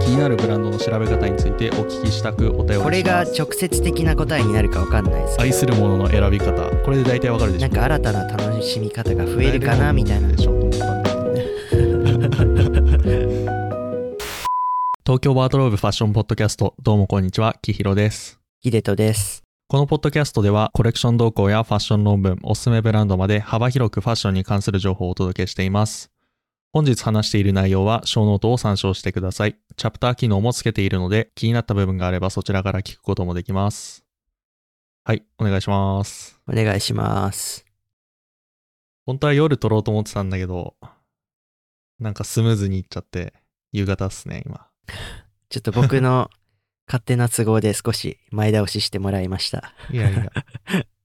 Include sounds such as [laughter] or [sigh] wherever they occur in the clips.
気になるブランドの調べ方についてお聞きしたくお便りします。これが直接的な答えになるか分かんないですけ愛するものの選び方。これで大体わかるでしょ。どなんか新たな楽しみ方が増えるかなみたいな。でしょと思ったんだけどね東京ワードローブファッションポッドキャストどう。もこんにちはきひろですヒデトですこのポッドキャストではコレクション動向やファッション論文、おすすめブランドまで幅広くファッションに関する情報をお届けしています。本日話している内容は小ノートを参照してください。チャプター機能もつけているので気になった部分があればそちらから聞くこともできます。はい、お願いします。お願いします本当は夜撮ろうと思ってたんだけど、なんかスムーズにいっちゃって夕方っすね、今。ちょっと僕の [laughs] 勝手な都合で少し前倒ししてもらいましたいやいや。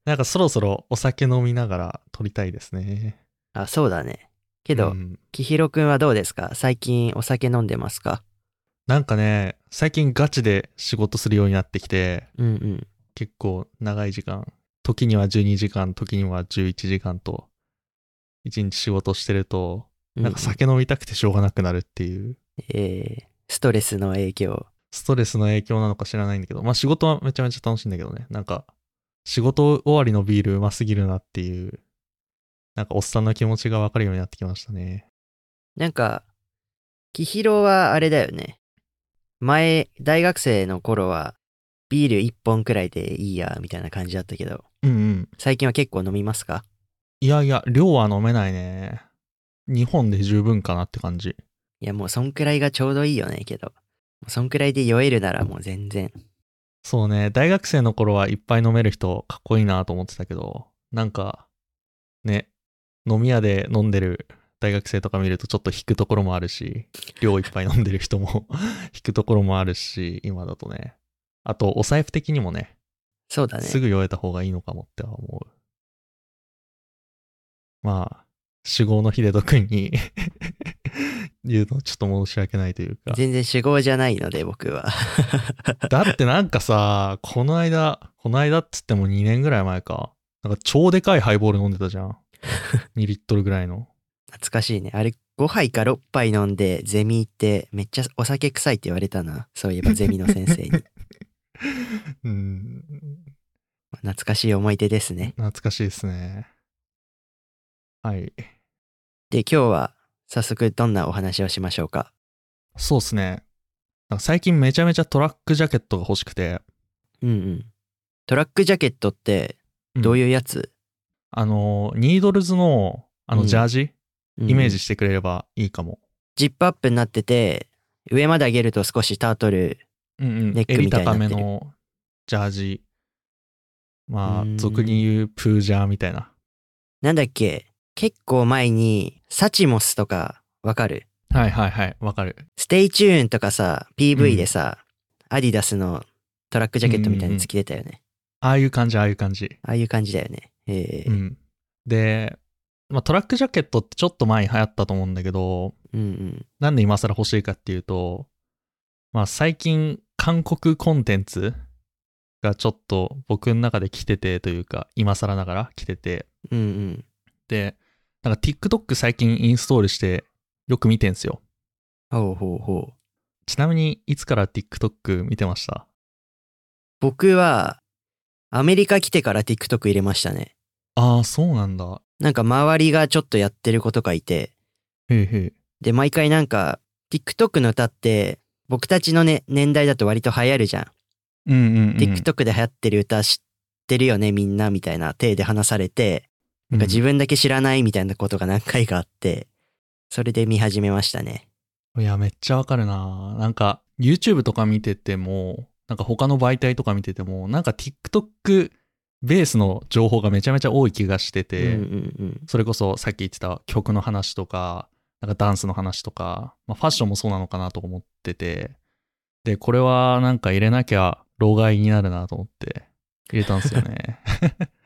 なんかそろそろお酒飲みながら撮りたいですね。あそうだねけど、うん。きひろくんはどうですか？最近お酒飲んでますか？なんかね、最近ガチで仕事するようになってきて、うんうん。結構長い時間、時には12時間、時には11時間と、一日仕事してると、うん。なんか酒飲みたくてしょうがなくなるっていう、えー、ストレスの影響。ストレスの影響なのか知らないんだけど、まあ仕事はめちゃめちゃ楽しいんだけどね、なんか、仕事終わりのビールうますぎるなっていう、なんかおっさんの気持ちがわかるようになってきましたね。なんかきひろはあれだよね前大学生の頃はビール1本くらいでいいやみたいな感じだったけどうんうん。最近は結構飲みますか？いやいや、量は飲めないね。日本で十分かなって感じ。いやもうそんくらいがちょうどいいよねけどそんくらいで酔えるならもう全然そうね、大学生の頃はいっぱい飲める人かっこいいなと思ってたけど、なんか、ね、飲み屋で飲んでる大学生とか見るとちょっと引くところもあるし、量いっぱい飲んでる人も [laughs] 引くところもあるし、今だとね。あと、お財布的にもね、そうだねすぐ酔えた方がいいのかもっては思う。まあ、酒豪の秀人君に [laughs] 言うのちょっと申し訳ないというか。全然主語じゃないので僕は [laughs] だってなんかさ、この間、この間っつっても2年ぐらい前か。なんか超でかいハイボール飲んでたじゃん。[laughs] 2リットルぐらいの。懐かしいねあれ5杯か6杯飲んでゼミ行ってめっちゃお酒臭いって言われたなそういえばゼミの先生に [laughs] うん、懐かしい思い出ですね懐かしいですね。はい。で今日は早速どんなお話をしましょうか？そうっすね。最近めちゃめちゃトラックジャケットが欲しくて。うんうんトラックジャケットってどう、いうやつ、あの、ニードルズの、あの、うんジャージ、うんイメージしてくれればいいかも。ジップアップになってて上まで上げると少しタートルうんうん。ネックみたいになってる襟高めのジャージ。まあ俗に言うプージャーみたいな。なんだっけ？結構前にサチモスとかわかる？はいはいはい。わかる。ステイチューンとかさ PV でさ、アディダスのトラックジャケットみたいにつけてたよね、ああいう感じ、ああいう感じ。ああいう感じだよねえーうん。で、まあ、トラックジャケットってちょっと前に流行ったと思うんだけど、うんうん。なんで今更欲しいかっていうと、まあ最近韓国コンテンツがちょっと僕の中で来ててというか、今更ながら来てて、うんうん。で、なんか TikTok 最近インストールしてよく見てんすよ。ほうほうほう。ちなみにいつから TikTok 見てました？僕はアメリカ来てから TikTok 入れましたねああ、そうなんだ。なんか周りがちょっとやってる子とかいてへえへえ。で毎回なんか TikTok の歌って僕たちの、ね、年代だと割と流行るじゃんうんうん、うん。TikTok で流行ってる歌知ってるよねみんなみたいな体で話されてなんか自分だけ知らないみたいなことが何回かあってそれで見始めましたねいや、めっちゃわかるな。なんか、YouTube とか見てても、なんか他の媒体とか見てても、なんか TikTok ベースの情報がめちゃめちゃ多い気がしてて、うんうんうんそれこそさっき言ってた曲の話とか、なんかダンスの話とか、まあ、ファッションもそうなのかなと思ってて、で、これはなんか入れなきゃ老害になるなと思って入れたんですよね。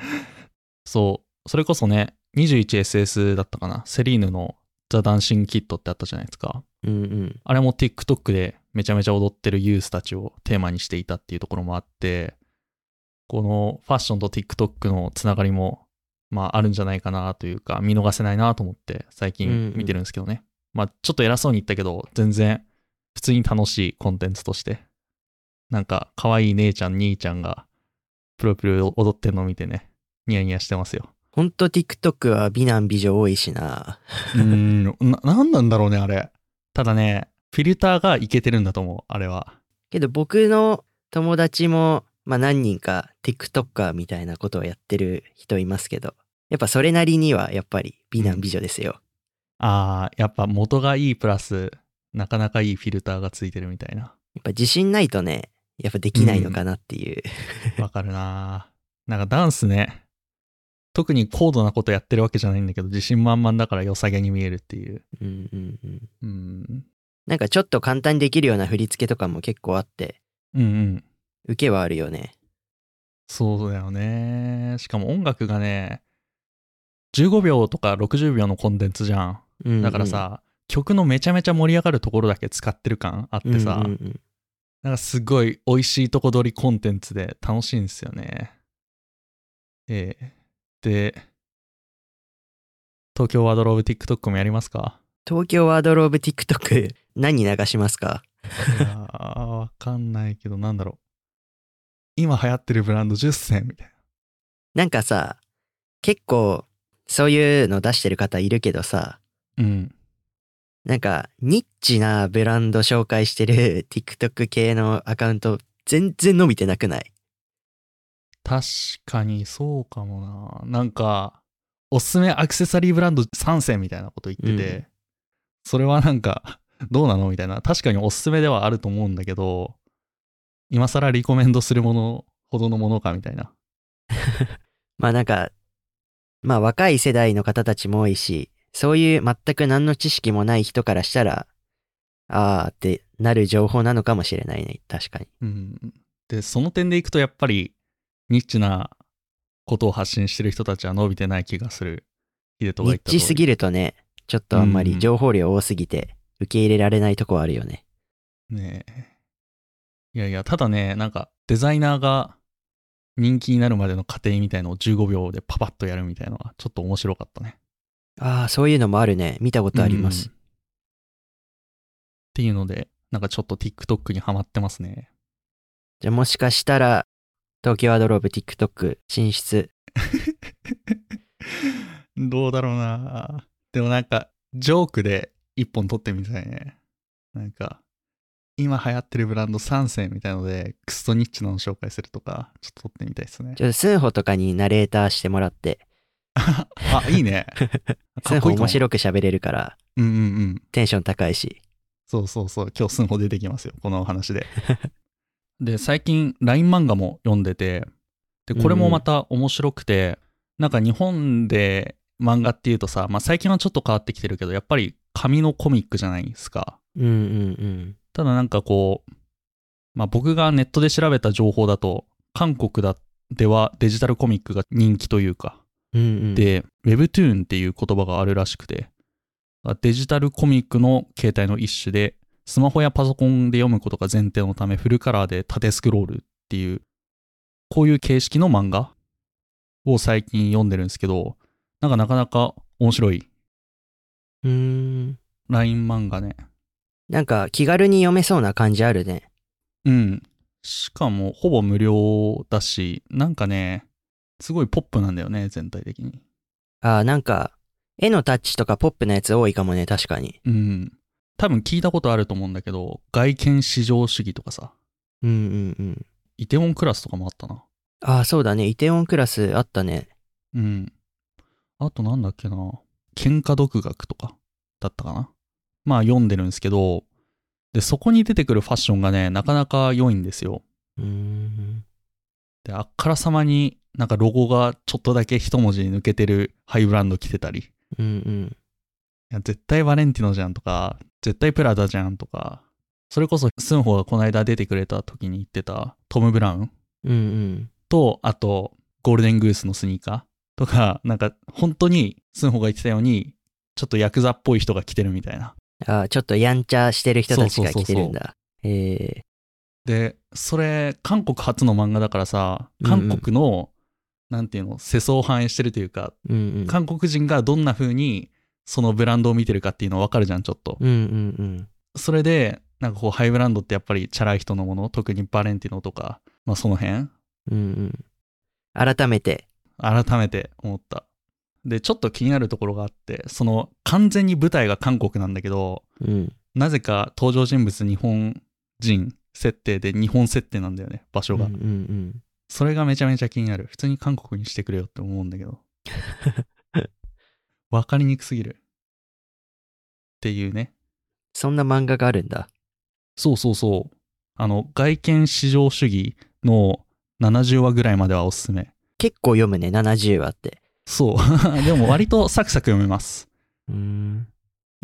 [laughs] そう、それこそね、21SS だったかな、セリーヌのザ・ダンシング・キットってあったじゃないですか。うんうんあれも TikTok でめちゃめちゃ踊ってるユースたちをテーマにしていたっていうところもあって、このファッションと TikTok のつながりも、まああるんじゃないかなというか、見逃せないなと思って最近見てるんですけどね。まあちょっと偉そうに言ったけど、全然普通に楽しいコンテンツとして。なんか可愛い姉ちゃん、兄ちゃんがプロプロ踊ってんのを見てね、ニヤニヤしてますよ。ほんと TikTok は美男美女多いしな。うーん、な、なんなんだろうね、あれ。ただね、フィルターがいけてるんだと思う、あれは。けど僕の友達も、まあ何人か TikToker みたいなことをやってる人いますけど、やっぱそれなりにはやっぱり美男美女ですよ。あー、やっぱ元がいいプラス、なかなかいいフィルターがついてるみたいな。やっぱ自信ないとね、やっぱできないのかなっていう。わかるななんかダンスね、特に高度なことやってるわけじゃないんだけど、自信満々だから良さげに見えるっていう。うんうんうん。うん。なんかちょっと簡単にできるような振り付けとかも結構あって、うんうん。受けはあるよね。そうだよね。しかも音楽がね、15秒とか60秒のコンテンツじゃん。うんうんだから、さ、曲のめちゃめちゃ盛り上がるところだけ使ってる感あってさ、うんうんうんなんかすごい美味しいとこ取りコンテンツで楽しいんですよね。ええで、東京ワードローブ TikTok もやりますか？東京ワードローブ TikTok 何流しますか？いやー、わかんないけど、なんだろう。今流行ってるブランド10選みたいなんかさ、結構そういうの出してる方いるけどさ、な。うん。なんかニッチなブランド紹介してる [laughs] TikTok 系のアカウント全然伸びてなくない？確かにそうかもな。なんか、おすすめアクセサリーブランド3選みたいなこと言ってて、うんそれはなんか、どうなの？みたいな。確かにおすすめではあると思うんだけど、今更リコメンドするものほどのものかみたいな。[laughs] まあなんか、まあ若い世代の方たちも多いし、そういう全く何の知識もない人からしたら、あーってなる情報なのかもしれないね。確かに。うん。で、その点でいくとやっぱり、ニッチなことを発信してる人たちは伸びてない気がする。ヒデトが言ったニッチすぎるとね、ちょっとあんまり情報量多すぎて受け入れられないとこはあるよね。ねえ。いやいや、ただね、なんかデザイナーが人気になるまでの過程みたいのを15秒でパパッとやるみたいのはちょっと面白かったね。ああ、そういうのもあるね。見たことあります。うんっていうので、なんかちょっと TikTok にハマってますね。じゃあもしかしたら、東京アドローブ TikTok 進出。[laughs] どうだろうなでもなんか、ジョークで一本撮ってみたいね。なんか、今流行ってるブランド3選みたいので、クストニッチなの紹介するとか、ちょっと撮ってみたいですね。ちょっとスンホとかにナレーターしてもらって、あ、いいね。[laughs] スンホ面白く喋れるから、うんうんうん。テンション高いし。そうそうそう。今日スンホ出てきますよ。このお話で。[laughs] で、最近 LINE 漫画も読んでて、で、これもまた面白くて、なんか日本で漫画っていうとさ、まあ最近はちょっと変わってきてるけど、やっぱり紙のコミックじゃないですか。うんうんうん。ただなんかこう、まあ僕がネットで調べた情報だと、韓国だではデジタルコミックが人気というか、うんうん、で、Webtoon っていう言葉があるらしくて、デジタルコミックの形態の一種で、スマホやパソコンで読むことが前提のため、フルカラーで縦スクロールっていう、こういう形式の漫画を最近読んでるんですけど、なんかなかなか面白い。うーん。LINE 漫画ね。なんか気軽に読めそうな感じあるね。うん。しかも、ほぼ無料だし、なんかね、すごいポップなんだよね、全体的に。ああ、なんか、絵のタッチとかポップなやつ多いかもね、確かに。うん。多分聞いたことあると思うんだけど、外見至上主義とかさ、うんうんうん。イテウォンクラスとかもあったな。ああ、そうだね。イテウォンクラスあったね。うん。あとなんだっけな。喧嘩独学とかだったかな。まあ読んでるんですけど、で、そこに出てくるファッションがね、なかなか良いんですよ。う。で、あっからさまになんかロゴがちょっとだけ一文字抜けてるハイブランド着てたり、いうんうん。や、絶対バレンティノじゃんとか、絶対プラダじゃんとか、それこそスンホがこの間出てくれた時に言ってたトム・ブラウン？うんうん。と、あと、ゴールデングースのスニーカー？とか、なんか、本当に、スンホが言ってたように、ちょっとヤクザっぽい人が着てるみたいな。ああ、ちょっとやんちゃしてる人たちが来てるんだ。えで、それ、韓国初の漫画だからさ、うんうん韓国の、なんていうの、世相を反映してるというか、ー、うんうん。韓国人がどんな風にそのブランドを見てるかっていうの分かるじゃん、ちょっと。うんうんうん。それで、なんかこう、ハイブランドってやっぱりチャラい人のもの、特にバレンティノとか、まあその辺、うんうん。改めて、改めて思った。で、ちょっと気になるところがあって、その、完全に舞台が韓国なんだけど、うん。なぜか登場人物日本人設定で日本設定なんだよね、場所が。うんうんうん。それがめちゃめちゃ気になる。普通に韓国にしてくれよって思うんだけど。[laughs] わかりにくすぎる。っていうね。そんな漫画があるんだ。そうそうそう。あの、外見至上主義の70話ぐらいまではおすすめ。結構読むね、70話って。そう。[laughs] でも割とサクサク読めます。うーん。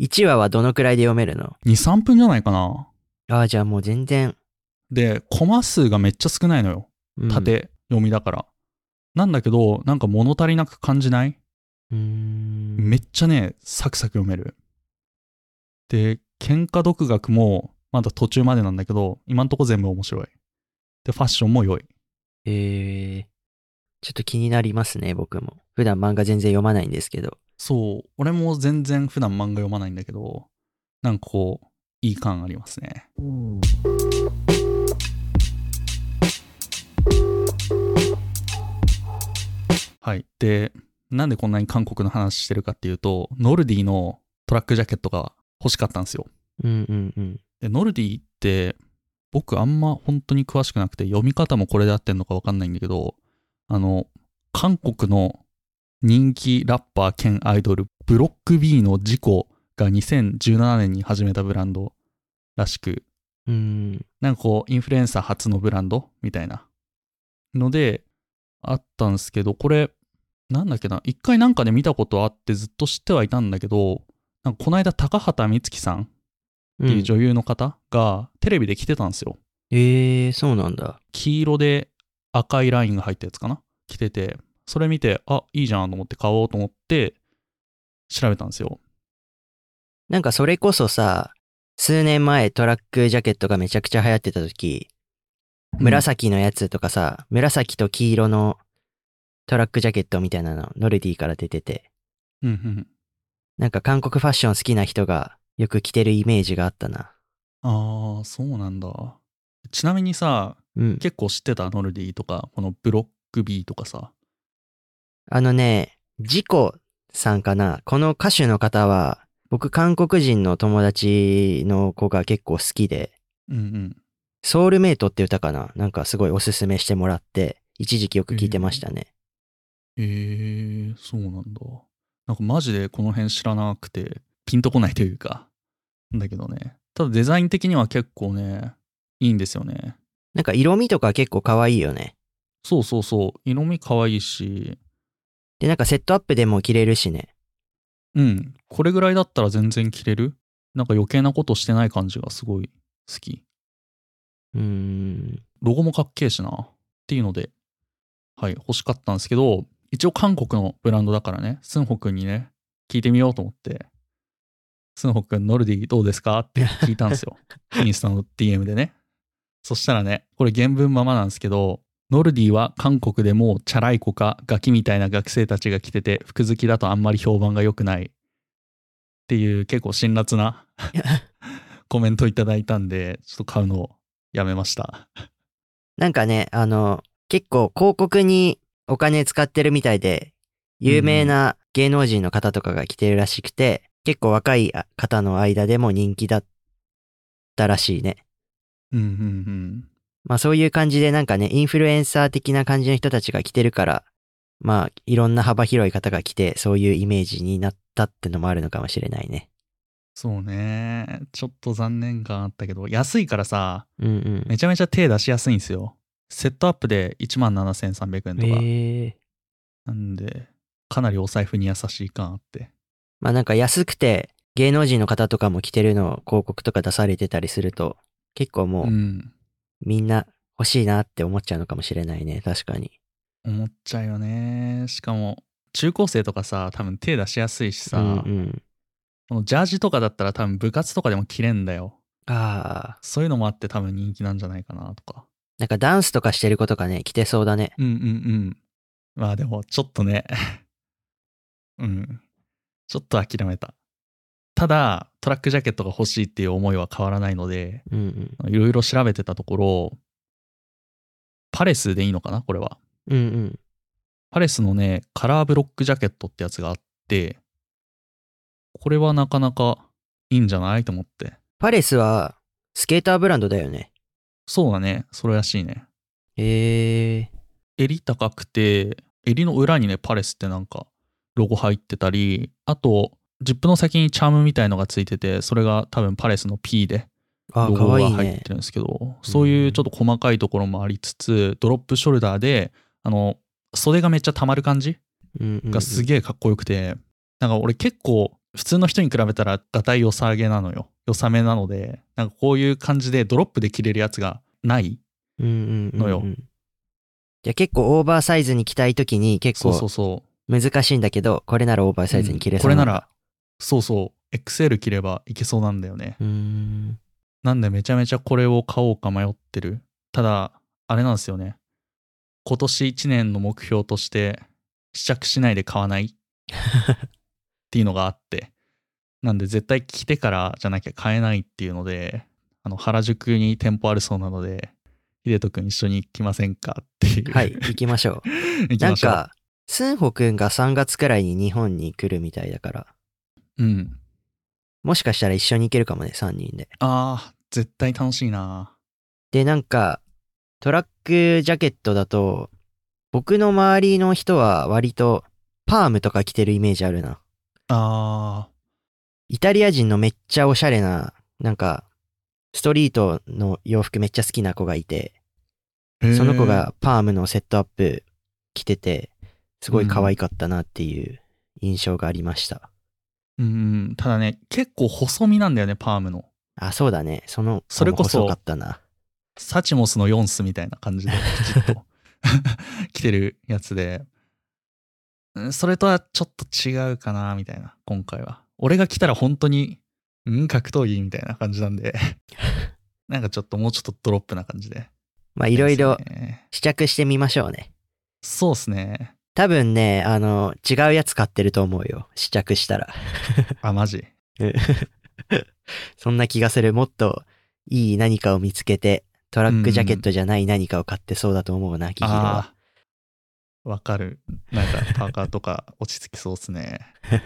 1話はどのくらいで読めるの？2、3分じゃないかな。ああ、じゃあもう全然。で、コマ数がめっちゃ少ないのよ。うん、縦読みだから。なんだけど、なんか物足りなく感じない？うーん。めっちゃね、サクサク読める。で、喧嘩独学もまだ途中までなんだけど、今んとこ全部面白い。で、ファッションも良い。えー、ちょっと気になりますね、僕も。普段漫画全然読まないんですけど。そう、俺も全然普段漫画読まないんだけど、なんかこう、いい感ありますね。はい。で、なんでこんなに韓国の話してるかっていうと、ノルディのトラックジャケットが欲しかったんですよ。うんうんうん。で、ノルディって、僕あんま本当に詳しくなくて、読み方もこれで合ってんのかわかんないんだけど、あの、韓国の人気ラッパー兼アイドル、ブロック B のジコが2017年に始めたブランドらしく、うーん。なんかこう、インフルエンサー初のブランドみたいなので、あったんですけど、これ、なんだっけな、一回なんかで見たことあってずっと知ってはいたんだけど、なんかこの間高畑充希さんっていう女優の方がテレビで着てたんですよ。えー、そうなんだ。黄色で赤いラインが入ったやつかな？着てて、それ見て、あ、いいじゃんと思って買おうと思って調べたんですよ。なんかそれこそさ、数年前トラックジャケットがめちゃくちゃ流行ってた時、紫のやつとかさ、紫と黄色のトラックジャケットみたいなの、ノルディから出てて、うんうん。なんか韓国ファッション好きな人がよく着てるイメージがあったな。ああ、そうなんだ。ちなみにさ、うん。結構知ってたノルディとか、このブロック B とかさ。あのね、ジコさんかな。この歌手の方は、僕韓国人の友達の子が結構好きで、うんうん。ソウルメイトって歌かな。なんかすごいおすすめしてもらって、一時期よく聞いてましたね。えー、そうなんだ。なんかマジでこの辺知らなくて、ピンとこないというか、だけどね。ただデザイン的には結構ね、いいんですよね。なんか色味とか結構可愛いよね。そうそうそう。色味可愛いし、で、なんかセットアップでも着れるしね。うん。これぐらいだったら全然着れる？なんか余計なことしてない感じがすごい好き。うーん。ロゴもかっけえしな。っていうので、はい、欲しかったんですけど、一応韓国のブランドだからね、スンホ君にね、聞いてみようと思って、スンホ君、ノルディどうですか？って聞いたんですよ。[laughs] インスタの DM でね。そしたらね、これ原文ままなんですけど、ノルディは韓国でもチャラい子かガキみたいな学生たちが来てて、服好きだとあんまり評判が良くない。っていう結構辛辣な [laughs] コメントいただいたんで、ちょっと買うのをやめました。なんかね、あの、結構広告にお金使ってるみたいで、有名な芸能人の方とかが着てるらしくて、結構若い方の間でも人気だったらしいね。うんうんうん。まあそういう感じでなんかね、インフルエンサー的な感じの人たちが着てるから、まあいろんな幅広い方が着て、そういうイメージになったってのもあるのかもしれないね。そうね。ちょっと残念感あったけど、安いからさ、うんうん。めちゃめちゃ手出しやすいんですよ。セットアップで17,300円とか。ええなんで、かなりお財布に優しい感あって。まあなんか安くて芸能人の方とかも着てるのを広告とか出されてたりすると、結構もう。うんみんな欲しいなって思っちゃうのかもしれないね。確かに。思っちゃうよね。しかも、中高生とかさ、多分手出しやすいしさ、うんうん。このジャージとかだったら多分部活とかでも着れんだよ。ああ。そういうのもあって多分人気なんじゃないかなとか。なんかダンスとかしてる子とかね、着てそうだね。うんうんうん。まあでも、ちょっとね。[laughs] うん。ちょっと諦めた。ただ、トラックジャケットが欲しいっていう思いは変わらないので。いろいろ調べてたところ、パレスでいいのかなこれは。うんうん。パレスのね、カラーブロックジャケットってやつがあって、これはなかなかいいんじゃないと思って。パレスは、スケーターブランドだよね。そうだね、それらしいね。へえ。襟高くて、襟の裏にね、パレスってなんかロゴ入ってたり、あと、ジップの先にチャームみたいのがついてて、それが多分パレスの P であ、ロゴが入って。るんですけど、そういうちょっと細かいところもありつつ、ドロップショルダーで、あの、袖がめっちゃ溜まる感じうんうんうんがすげえかっこよくて、なんか俺結構普通の人に比べたらガタイ良さげなのよ。良さめなので、なんかこういう感じでドロップで着れるやつがない。うんうんうんうんのよじゃあ結構オーバーサイズに着たいときに結そうそ構難しいんだけど、これならオーバーう。サイズに着れうんそうなんだこれなら、そうそう、XL 着ればいけそうなんだよね。なんでめちゃめちゃこれを買おうか迷ってる。ただ、あれなんですよね。今年1年の目標として、試着しないで買わないっていうのがあって。なんで絶対着てからじゃなきゃ買えないっていうので、あの原宿に店舗あるそうなので、秀人くん一緒に来ませんか？っていう。はい、行きましょう。[laughs] 行きましょう。なんか、スンホくんが3月くらいに日本に来るみたいだから、うん。もしかしたら一緒に行けるかもね、3人で。ああ、絶対楽しいな。で、なんか、トラックジャケットだと、僕の周りの人は割とパームとか着てるイメージあるな。あイタリア人のめっちゃおしゃれな、なんか、ストリートの洋服めっちゃ好きな子がいて、その子がパームのセットアップ着てて、すごい可愛かったなっていう印象がありました。うん、ただね、結構細身なんだよね、パームの。あ、そうだね。その、それこそ細かったな。サチモスのヨンスみたいな感じで、きちっと [laughs] 着てるやつで、うんそれとはちょっと違うかな、みたいな、今回は。俺が着たら本当に、うん、格闘技みたいな感じなんで、[laughs] なんかちょっともうちょっとドロップな感じで。まあ、いろいろ試着してみましょうね。そうっすね。多分ね、あの、違うやつ買ってると思うよ。試着したら。[laughs] あ、マジ？[laughs] そんな気がする。もっといい何かを見つけて、トラックジャケットじゃない何かを買ってそうだと思うな、キヒロは。わかる。なんかパーカーとか [laughs] 落ち着きそうっすね。っ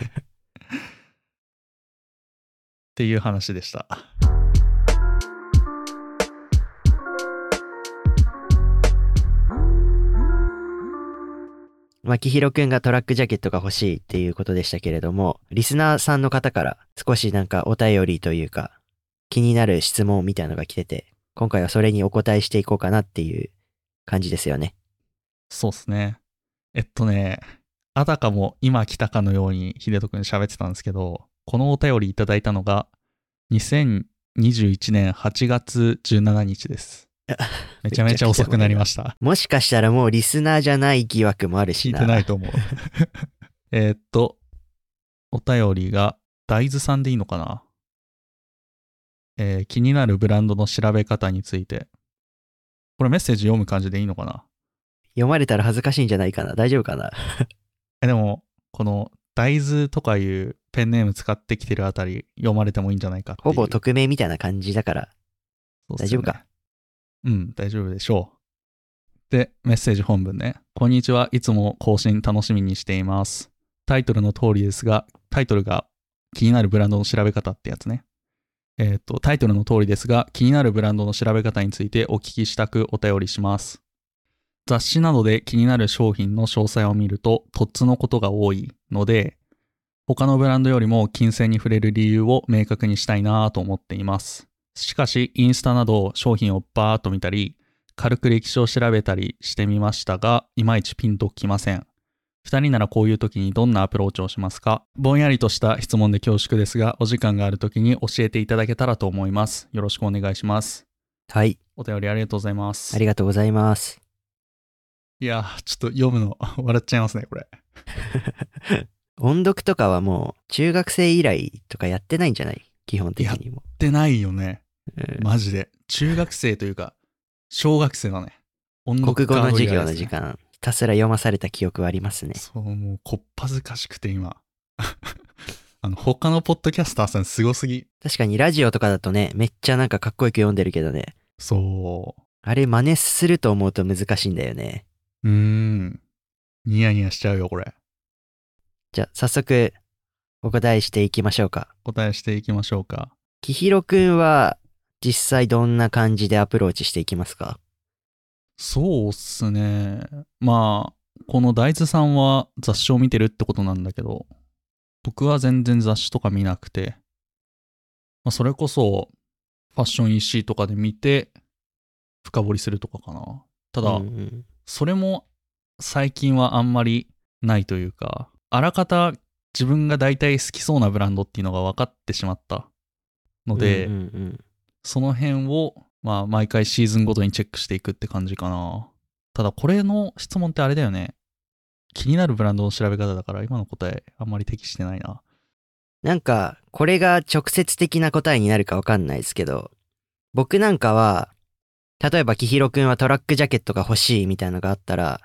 ていう話でした。まあ、キヒロくんがトラックジャケットが欲しいっていうことでしたけれども、リスナーさんの方から少しなんかお便りというか、気になる質問みたいのが来てて、今回はそれにお答えしていこうかなっていう感じですよね。そうっすね。えっとね、あたかも今来たかのように秀人くん喋ってたんですけど、このお便りいただいたのが2021年8月17日です。[laughs] めちゃめちゃ遅くなりました。もしかしたらもうリスナーじゃない疑惑もある聞いしな。てないと思う。[laughs] えーっと、お便りが大豆さんでいいのかな？えー気になるブランドの調べ方について。これメッセージ読む感じでいいのかな？読まれたら恥ずかしいんじゃないかな。大丈夫かな？[laughs] え、でも、この大豆とかいうペンネーム使ってきてるあたり読まれてもいいんじゃないかほぼ匿名みたいな感じだから。ね大丈夫か？うん、大丈夫でしょう。で、メッセージ本文ね。こんにちは。いつも更新楽しみにしています。タイトルの通りですが、タイトルが気になるブランドの調べ方ってやつね。えっ、と、タイトルの通りですが、気になるブランドの調べ方についてお聞きしたくお便りします。雑誌などで気になる商品の詳細を見ると、とっつのことが多いので、他のブランドよりも金銭に触れる理由を明確にしたいなぁと思っています。しかし、インスタなど商品をバーっと見たり、軽く歴史を調べたりしてみましたが、いまいちピンときません。二人ならこういう時にどんなアプローチをしますか？ぼんやりとした質問で恐縮ですが、お時間がある時に教えていただけたらと思います。よろしくお願いします。はい。お便りありがとうございます。ありがとうございます。いやー、ちょっと読むの [laughs] 笑っちゃいますね、これ。[laughs] 音読とかはもう中学生以来とかやってないんじゃない？基本的にも。ってないよね。うんマジで。中学生というか、小学生だね。音読国語の授業の時間、ひたすら読まされた記憶はありますね。そう、もう、こっぱずかしくて今。[laughs] の、他のポッドキャスターさんすごすぎ。確かにラジオとかだとね、めっちゃなんかかっこよく読んでるけどね。そあれ真似すると思うと難しいんだよね。う。うーん。ニヤニヤしちゃうよ、これ。じゃあ早速お答えしていきましょうか。答えしていきましょうか。きひろくんは実際どんな感じでアプローチしていきますか？そうっすね。まあ、この大豆さんは雑誌を見てるってことなんだけど、僕は全然雑誌とか見なくて、まあ、それこそファッション EC とかで見て深掘りするとかかな。ただ、うんうんそれも最近はあんまりないというか、あらかた自分が大体好きそうなブランドっていうのが分かってしまったので、うんうんうんその辺を、まあ、毎回シーズンごとにチェックしていくって感じかな。ただ、これの質問ってあれだよね。気になるブランドの調べ方だから、今の答えあんまり適してないな。なんか、これが直接的な答えになるかわかんないですけど、僕なんかは、例えば、きひろくんはトラックジャケットが欲しいみたいなのがあったら、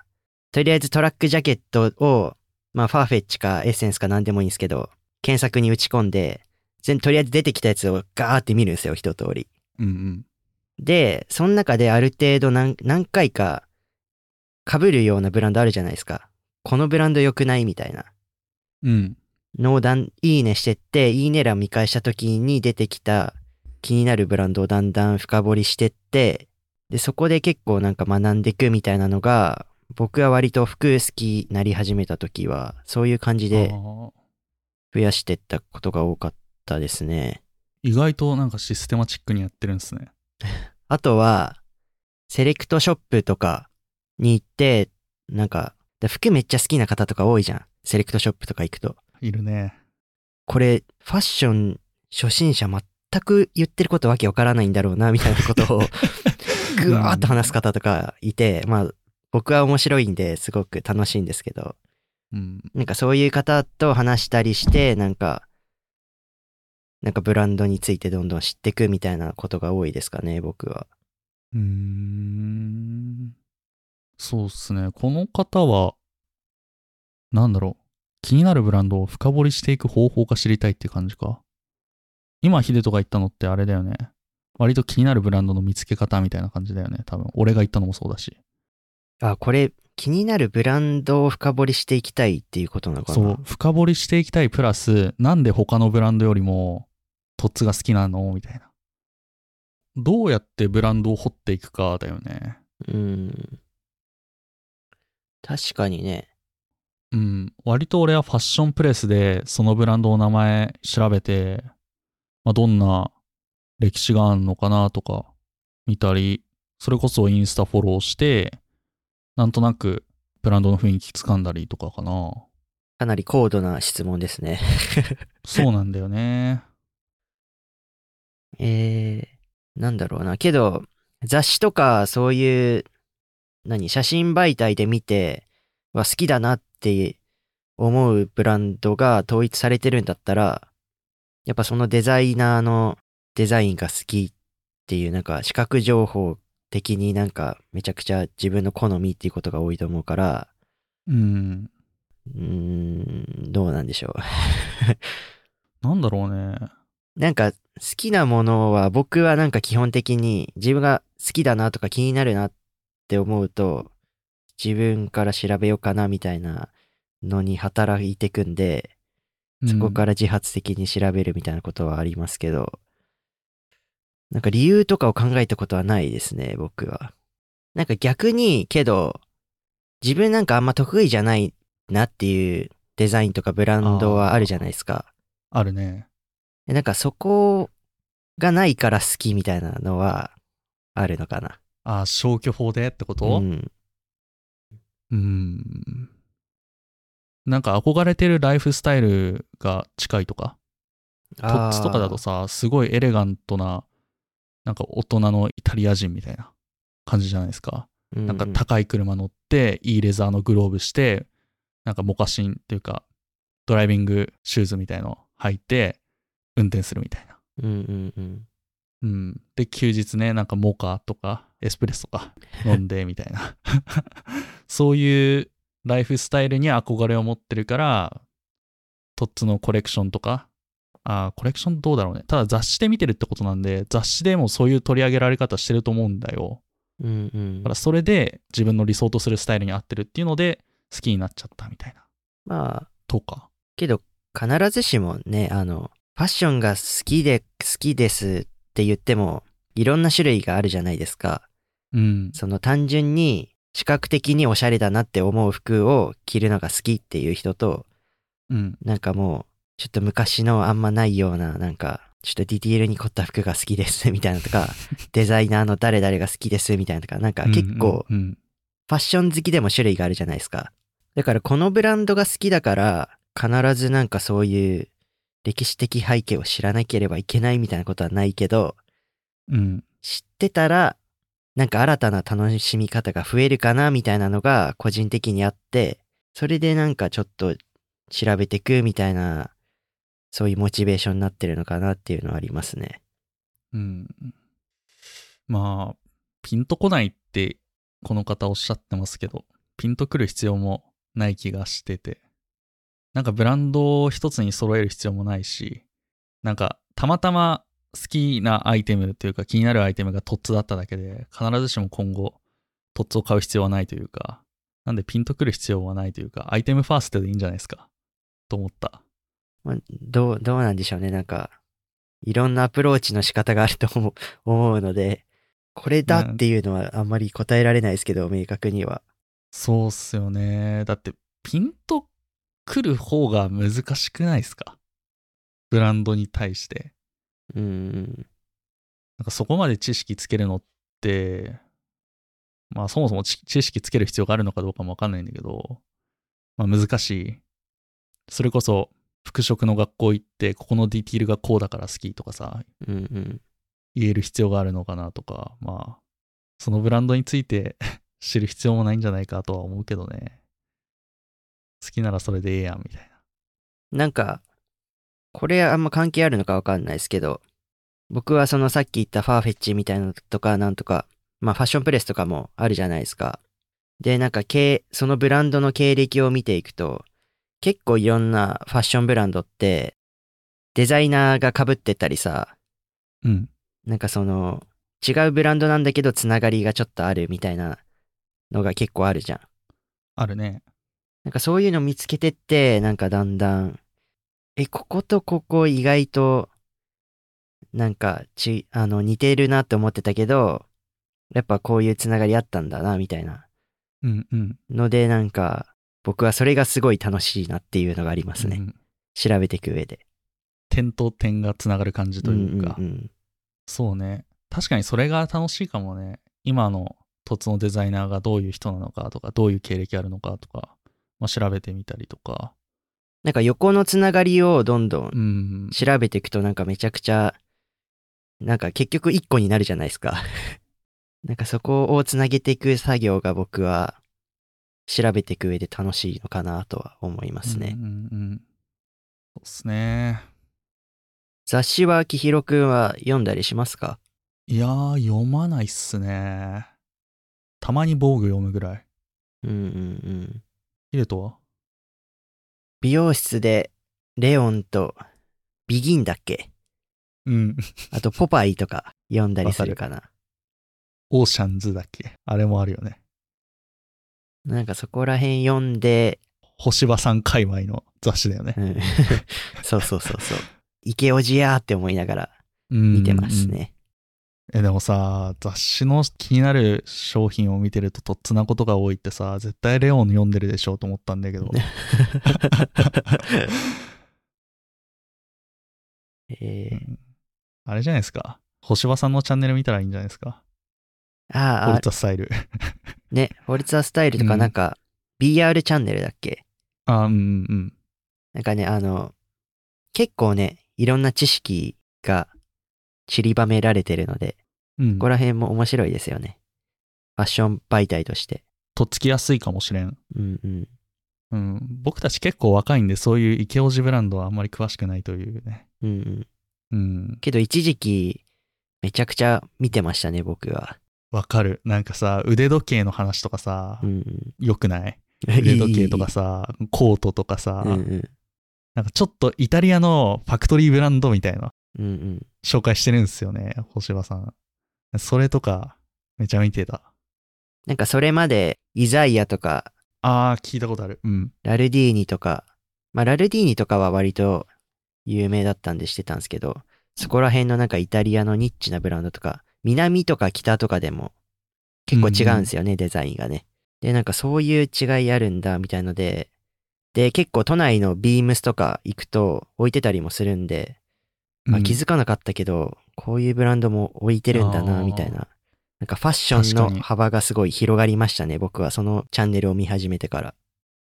とりあえずトラックジャケットを、まあ、ファーフェッチかエッセンスか何でもいいんですけど、検索に打ち込んで、全とりあえず出てきたやつをガーって見るんですよ、一通り。うんうん。で、その中である程度何何回か被るようなブランドあるじゃないですか。このブランド良くないみたいな。うん。のをだん、いいねしてって、いいね欄見返した時に出てきた気になるブランドをだんだん深掘りしてって、で、そこで結構なんか学んでいくみたいなのが、僕は割と服好きなり始めた時は、そういう感じで増やしてったことが多かったですね。意外となんかシステマチックにやってるんですね。[laughs] あとは、セレクトショップとかに行って、なんか、で服めっちゃ好きな方とか多いじゃん。セレクトショップとか行くと。いるね。これ、ファッション初心者全く言ってることわけわからないんだろうな、みたいなことを、[laughs] ぐわーっと話す方とかいて、まあ、僕は面白いんですごく楽しいんですけど、うん。なんかそういう方と話したりして、なんか、なんかブランドについてどんどん知っていくみたいなことが多いですかね、僕は。うーん。そうっすね。この方は、なんだろう。気になるブランドを深掘りしていく方法が知りたいって感じか。今、ヒデトが言ったのってあれだよね。割と気になるブランドの見つけ方みたいな感じだよね。多分。俺が言ったのもそうだし。あ、これ、気になるブランドを深掘りしていきたいっていうことなのかな？そう。深掘りしていきたいプラス、なんで他のブランドよりも、トッツが好きなの？みたいな。どうやってブランドを掘っていくかだよね。うん。確かにね。うん、割と俺はファッションプレスでそのブランドの名前調べて、まあ、どんな歴史があるのかなとか見たり、それこそインスタフォローして、なんとなくブランドの雰囲気つかんだりとかかな。かなり高度な質問ですね。[laughs] そうなんだよね。えー、なんだろうな。けど、雑誌とかそういう、何、写真媒体で見て、は好きだなって思うブランドが統一されてるんだったら、やっぱそのデザイナーのデザインが好きっていう、なんか視覚情報的になんかめちゃくちゃ自分の好みっていうことが多いと思うから、うん。うーん、どうなんでしょう。[laughs] なんだろうね。なんか好きなものは僕はなんか基本的に自分が好きだなとか気になるなって思うと自分から調べようかなみたいなのに働いてくんでそこからら自発的に調べるみたいなことはありますけど、なんか理由とかを考えたことはないですね、僕は。なんか逆に、けど、自分なんかあんま得意じゃないなっていうデザインとかブランドはあるじゃないですか。あるね。でなんかそこがないから好きみたいなのはあるのかな。あ、消去法でってこと？うん。うん。なんか憧れてるライフスタイルが近いとか？トッツとかだとさ、すごいエレガントな、なんか大人のイタリア人みたいな感じじゃないですか。なんかう高い車乗って、いいレザーのグローブして、なんかモカシンっていうか、ドライビングシューズみたいの履いて、運転するみたいな。うんうんうん。うん。で、休日ね、なんかモカとか、エスプレッソとか [laughs] 飲んでみたいな。[laughs] そういうライフスタイルに憧れを持ってるから、トッツのコレクションとか、あーコレクションどうだろうね。ただ雑誌で見てるってことなんで、雑誌でもそういう取り上げられ方してると思うんだよ。うんうんだからそれで自分の理想とするスタイルに合ってるっていうので好きになっちゃったみたいな。まあ、とか。けど必ずしもね、あの、ファッションが好きで、好きですって言っても、いろんな種類があるじゃないですか。うん。その単純に視覚的におしゃれだなって思う服を着るのが好きっていう人と、うん。なんかもう、ちょっと昔のあんまないような、なんか、ちょっとディティールに凝った服が好きですみたいなとか、[laughs] デザイナーの誰々が好きですみたいなとか、なんか結構、ファッション好きでも種類があるじゃないですか。だからこのブランドが好きだから、必ずなんかそういう歴史的背景を知らなければいけないみたいなことはないけど、うん。知ってたら、なんか新たな楽しみ方が増えるかなみたいなのが個人的にあって、それでなんかちょっと調べてくみたいな、そういうモチベーションになってるのかなっていうのはありますね。うん。まあ、ピンとこないってこの方おっしゃってますけど、ピンとくる必要もない気がしてて、なんかブランドを一つに揃える必要もないし、なんかたまたま好きなアイテムというか気になるアイテムがトッツだっただけで、必ずしも今後トッツを買う必要はないというか、なんでピンとくる必要はないというか、アイテムファーストでいいんじゃないですか。と思った。まあ、どう、どうなんでしょうね。なんか、いろんなアプローチの仕方があると思う [laughs] ので、これだっていうのはあんまり答えられないですけど、明確には。そうっすよね。だって、ピンとくる方が難しくないですか？ブランドに対して。うん。なんかそこまで知識つけるのって、まあそもそも知知識つける必要があるのかどうかもわかんないんだけど、まあ難しい。それこそ、服飾の学校行って、ここのディティールがこうだから好きとかさ、うんうん。言える必要があるのかなとか、まあ、そのブランドについて [laughs] 知る必要もないんじゃないかとは思うけどね。好きならそれでええやんみたいな。なんか、これあんま関係あるのかわかんないですけど、僕はそのさっき言ったファーフェッチみたいなのとかなんとか、まあファッションプレスとかもあるじゃないですか。で、なんか経、そのブランドの経歴を見ていくと、結構いろんなファッションブランドって、デザイナーが被ってたりさ、うん。なんかその、違うブランドなんだけどつながりがちょっとあるみたいなのが結構あるじゃん。あるね。なんかそういうの見つけてって、なんかだんだん、え、こことここ意外と、なんかち、あの、似てるなって思ってたけど、やっぱこういうつながりあったんだな、みたいなうんうん。ので、なんか、僕はそれがすごい楽しいなっていうのがありますね。うん調べていく上で。点と点がつながる感じというか、んんんそうね。確かにそれが楽しいかもね。今の凸のデザイナーがどういう人なのかとか、どういう経歴あるのかとか、まあ、調べてみたりとか。なんか横のつながりをどんどん。調べていくとなんかめちゃくちゃ、なんか結局一個になるじゃないですか。[laughs] なんかそこをつなげていく作業が僕は調べていく上で楽しいのかなとは思いますね。うんうんうん。そうっすね。雑誌はきひろくんは読んだりしますか？いやー、読まないっすね。たまに防具読むぐらい。うんうんうん。ヒデトは？美容室でレオンとビギンだっけ？うん。あとポパイとか読んだりするかな。オーシャンズだっけ？あれもあるよね。なんかそこら辺読んで、星葉さん界隈の雑誌だよねう。ん [laughs] そうそうそうそう。池おじやーって思いながら見見てます。ね。え、でもさ、雑誌の気になる商品を見てるととっつなことが多いってさ、絶対レオン読んでるでしょうと思ったんだけど。[laughs] えーうんあれじゃないですか。星葉さんのチャンネル見たらいいんじゃないですか。ああオル、ツァスタイル。ね、フォルツァスタイルとうんかなんか、BR チャンネルだっけ？あ、うんうんなんかね、あの、結構ね、いろんな知識が散りばめられてるので、うん。うんここら辺も面白いですよね。ファッション媒体として。とっつきやすいかもしれん。うんうん。うん。僕たち結構若いんで、そういうイケオジブランドはあんまり詳しくないというね。うんうん。うん。けど一時期、めちゃくちゃ見てましたね、僕は。わかる。なんかさ、腕時計の話とかさう、んうん。よくな [laughs] い？腕時計とかさ、コートとかさ、うんうん。なんかちょっとイタリアのファクトリーブランドみたいなうんうん。紹介してるんですよね、星葉さん。それとか、めちゃ見てた。なんかそれまで、イザイアとか、あー、聞いたことある。うん。ラルディーニとか、まあラルディーニとかは割と有名だったんでしてたんですけど、そこら辺のなんかイタリアのニッチなブランドとか、南とか北とかでも結構違うんですよね、デザインがね。で、なんかそういう違いあるんだみたいので、で、結構都内のビームスとか行くと置いてたりもするんで、まあ、うん気づかなかったけど、こういうブランドも置いてるんだな、みたいな。なんかファッションの幅がすごい広がりましたね、僕はそのチャンネルを見始めてから。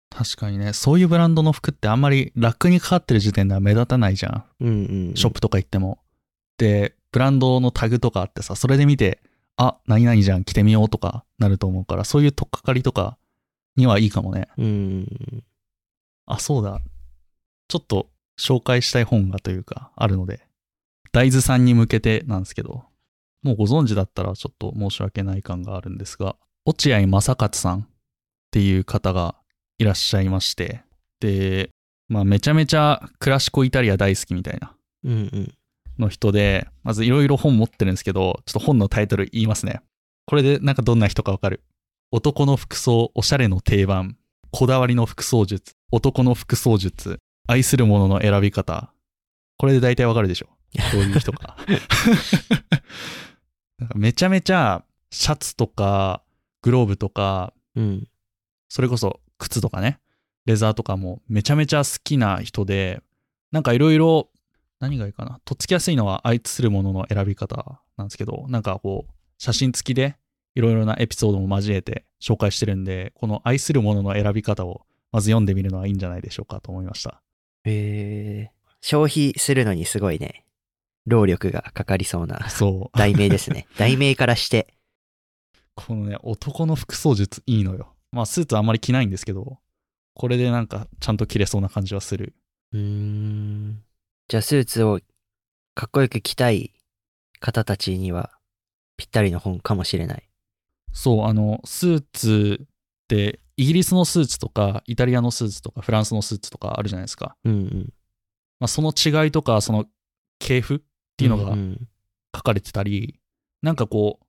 確かにね、そういうブランドの服ってあんまりラックにかかってる時点では目立たないじゃん。うんうん、うん。ショップとか行っても。で、ブランドのタグとかあってさ、それで見て、あ、何々じゃん、着てみようとかなると思うから、そういう取っかかりとかにはいいかもね。うんうんあ、そうだ。ちょっと紹介したい本がというか、あるので、大豆さんに向けてなんですけど、もうご存知だったらちょっと申し訳ない感があるんですが、落合正勝さんっていう方がいらっしゃいまして、で、まあめちゃめちゃクラシコイタリア大好きみたいなうん。うんうん。の人で、まずいろいろ本持ってるんですけど、ちょっと本のタイトル言いますね。これでなんかどんな人かわかる。男の服装、おしゃれの定番、こだわりの服装術、男の服装術、愛するものの選び方。これで大体わかるでしょ。どういう人か。[laughs] なんかめちゃめちゃシャツとかグローブとか、うん。それこそ靴とかね、レザーとかもめちゃめちゃ好きな人で、なんかいろいろ、何がいいかな、とっつきやすいのは愛するものの選び方なんですけど、なんかこう、写真付きでいろいろなエピソードも交えて紹介してるんで、この愛するものの選び方をまず読んでみるのはいいんじゃないでしょうかと思いました。へえ。消費するのにすごいね、労力がかかりそうなそう。題名ですね。[laughs] 題名からして。このね、男の服装術いいのよ。まあ、スーツあんまり着ないんですけど、これでなんかちゃんと着れそうな感じはする。うーん。じゃあスーツをかっこよく着たい方たちにはぴったりの本かもしれない。そう、あの、スーツって、イギリスのスーツとか、イタリアのスーツとか、フランスのスーツとかあるじゃないですか。うんうん。まあ、その違いとか、その系譜っていうのがんん書かれてたり、なんかこ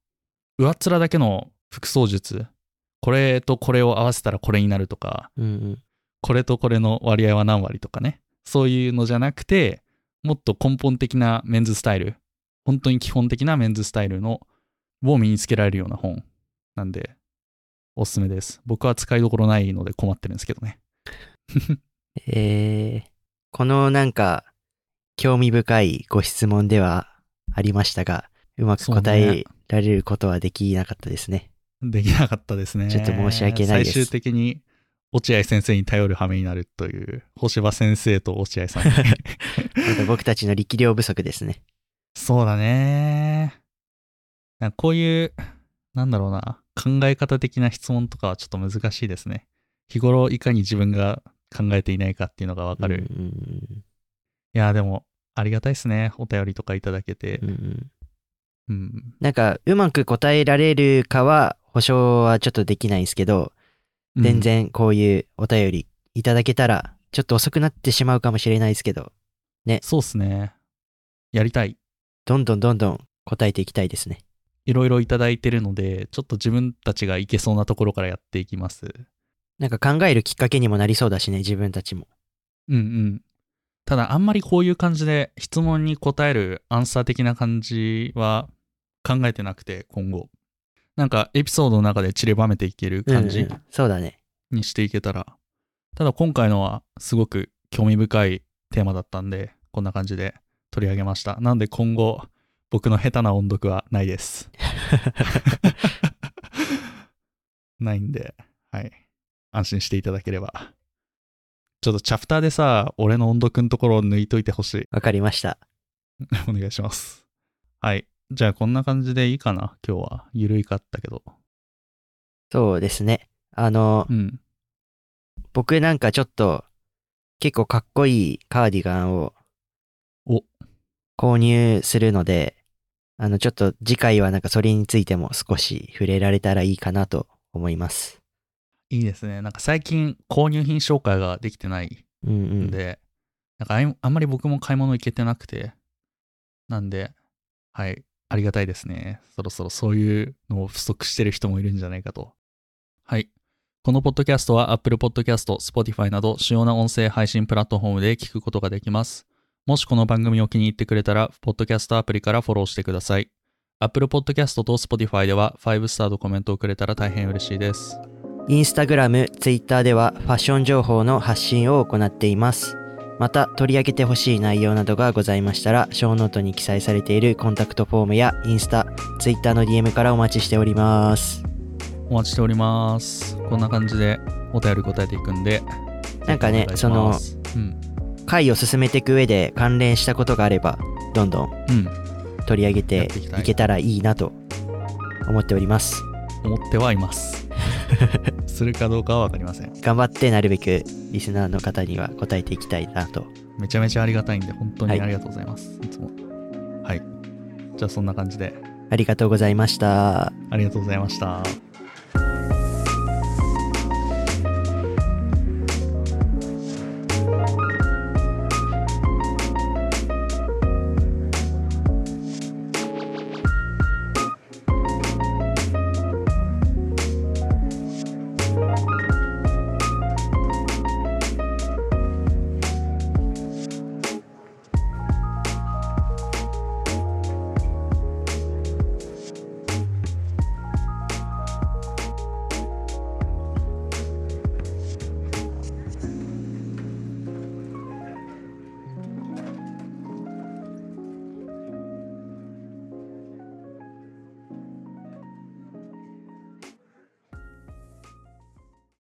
う、上っ面だけの服装術、これとこれを合わせたらこれになるとか、うんうん。これとこれの割合は何割とかね、そういうのじゃなくて、もっと根本的なメンズスタイル、本当に基本的なメンズスタイルのを身につけられるような本なんで、おすすめです。僕は使いどころないので困ってるんですけどね。[laughs] えー、このなんか、興味深いご質問ではありましたが、うまく答えられることはできなかったですね。できなかったですね。ちょっと申し訳ないです最終的に落合先生に頼る羽目になるという、星葉先生と落合さんに。[laughs] なんか僕たちの力量不足ですね。そうだね。なんかこういう、なんだろうな、考え方的な質問とかはちょっと難しいですね。日頃いかに自分が考えていないかっていうのがわかる。うんうんいや、でも、ありがたいですね。お便りとかいただけてうん。うん。なんか、うまく答えられるかは、保証はちょっとできないんですけど、うん全。然こういうお便りいただけたら、ちょっと遅くなってしまうかもしれないですけど、そうっすね。やりたい。どんどんどんどん答えていきたいですね。いろいろいただいてるので、ちょっと自分たちがいけそうなところからやっていきます。なんか考えるきっかけにもなりそうだしね、自分たちも。うんうん。ただ、あんまりこういう感じで質問に答えるアンサー的な感じは考えてなくて、今後。なんかエピソードの中で散りばめていける感じうんうんそうだね。にしていけたら。ただ今回のはすごく興味深いテーマだったんで、こんな感じで取り上げました。なんで今後、僕の下手な音読はないです。ないんで、はい。安心していただければ。ちょっとチャプターでさ、俺の音読のところを抜いといてほしい。わかりました。[laughs] お願いします。はい。じゃあこんな感じでいいかな？今日は。ゆるいかったけど。そうですね。あの、うん。僕なんかちょっと、結構かっこいいカーディガンをお、購入するので、あの、ちょっと次回はなんかそれについても少し触れられたらいいかなと思います。いいですね。なんか最近購入品紹介ができてないうんうんん。で、なんかあんまり僕も買い物行けてなくて、なんで、はい、ありがたいですね。そろそろそういうのを不足してる人もいるんじゃないかと。はい。このポッドキャストは Apple Podcast、Spotify など主要な音声配信プラットフォームで聞くことができます。もしこの番組を気に入ってくれたら、ポッドキャストアプリからフォローしてください。Apple Podcast と Spotify では5スターとコメントをくれたら大変嬉しいです。インスタグラム、ツイッターではファッション情報の発信を行っています。また取り上げてほしい内容などがございましたら、ショーノートに記載されているコンタクトフォームやインスタ、ツイッターの DM からお待ちしております。お待ちしております。こんな感じでお便り答えていくんで。なんかねぜひお願いしますうん。回を進めていく上で関連したことがあれば、どんどんうん。取り上げやていけたらいいなと思っております。思ってはいます。[laughs] するかどうかはわかりません。頑張ってなるべくリスナーの方には答えていきたいなと。めちゃめちゃありがたいんで、本当はいにありがとうございます。い、つも。はい。じゃあそんな感じで、ありがとうございました。ありがとうございました。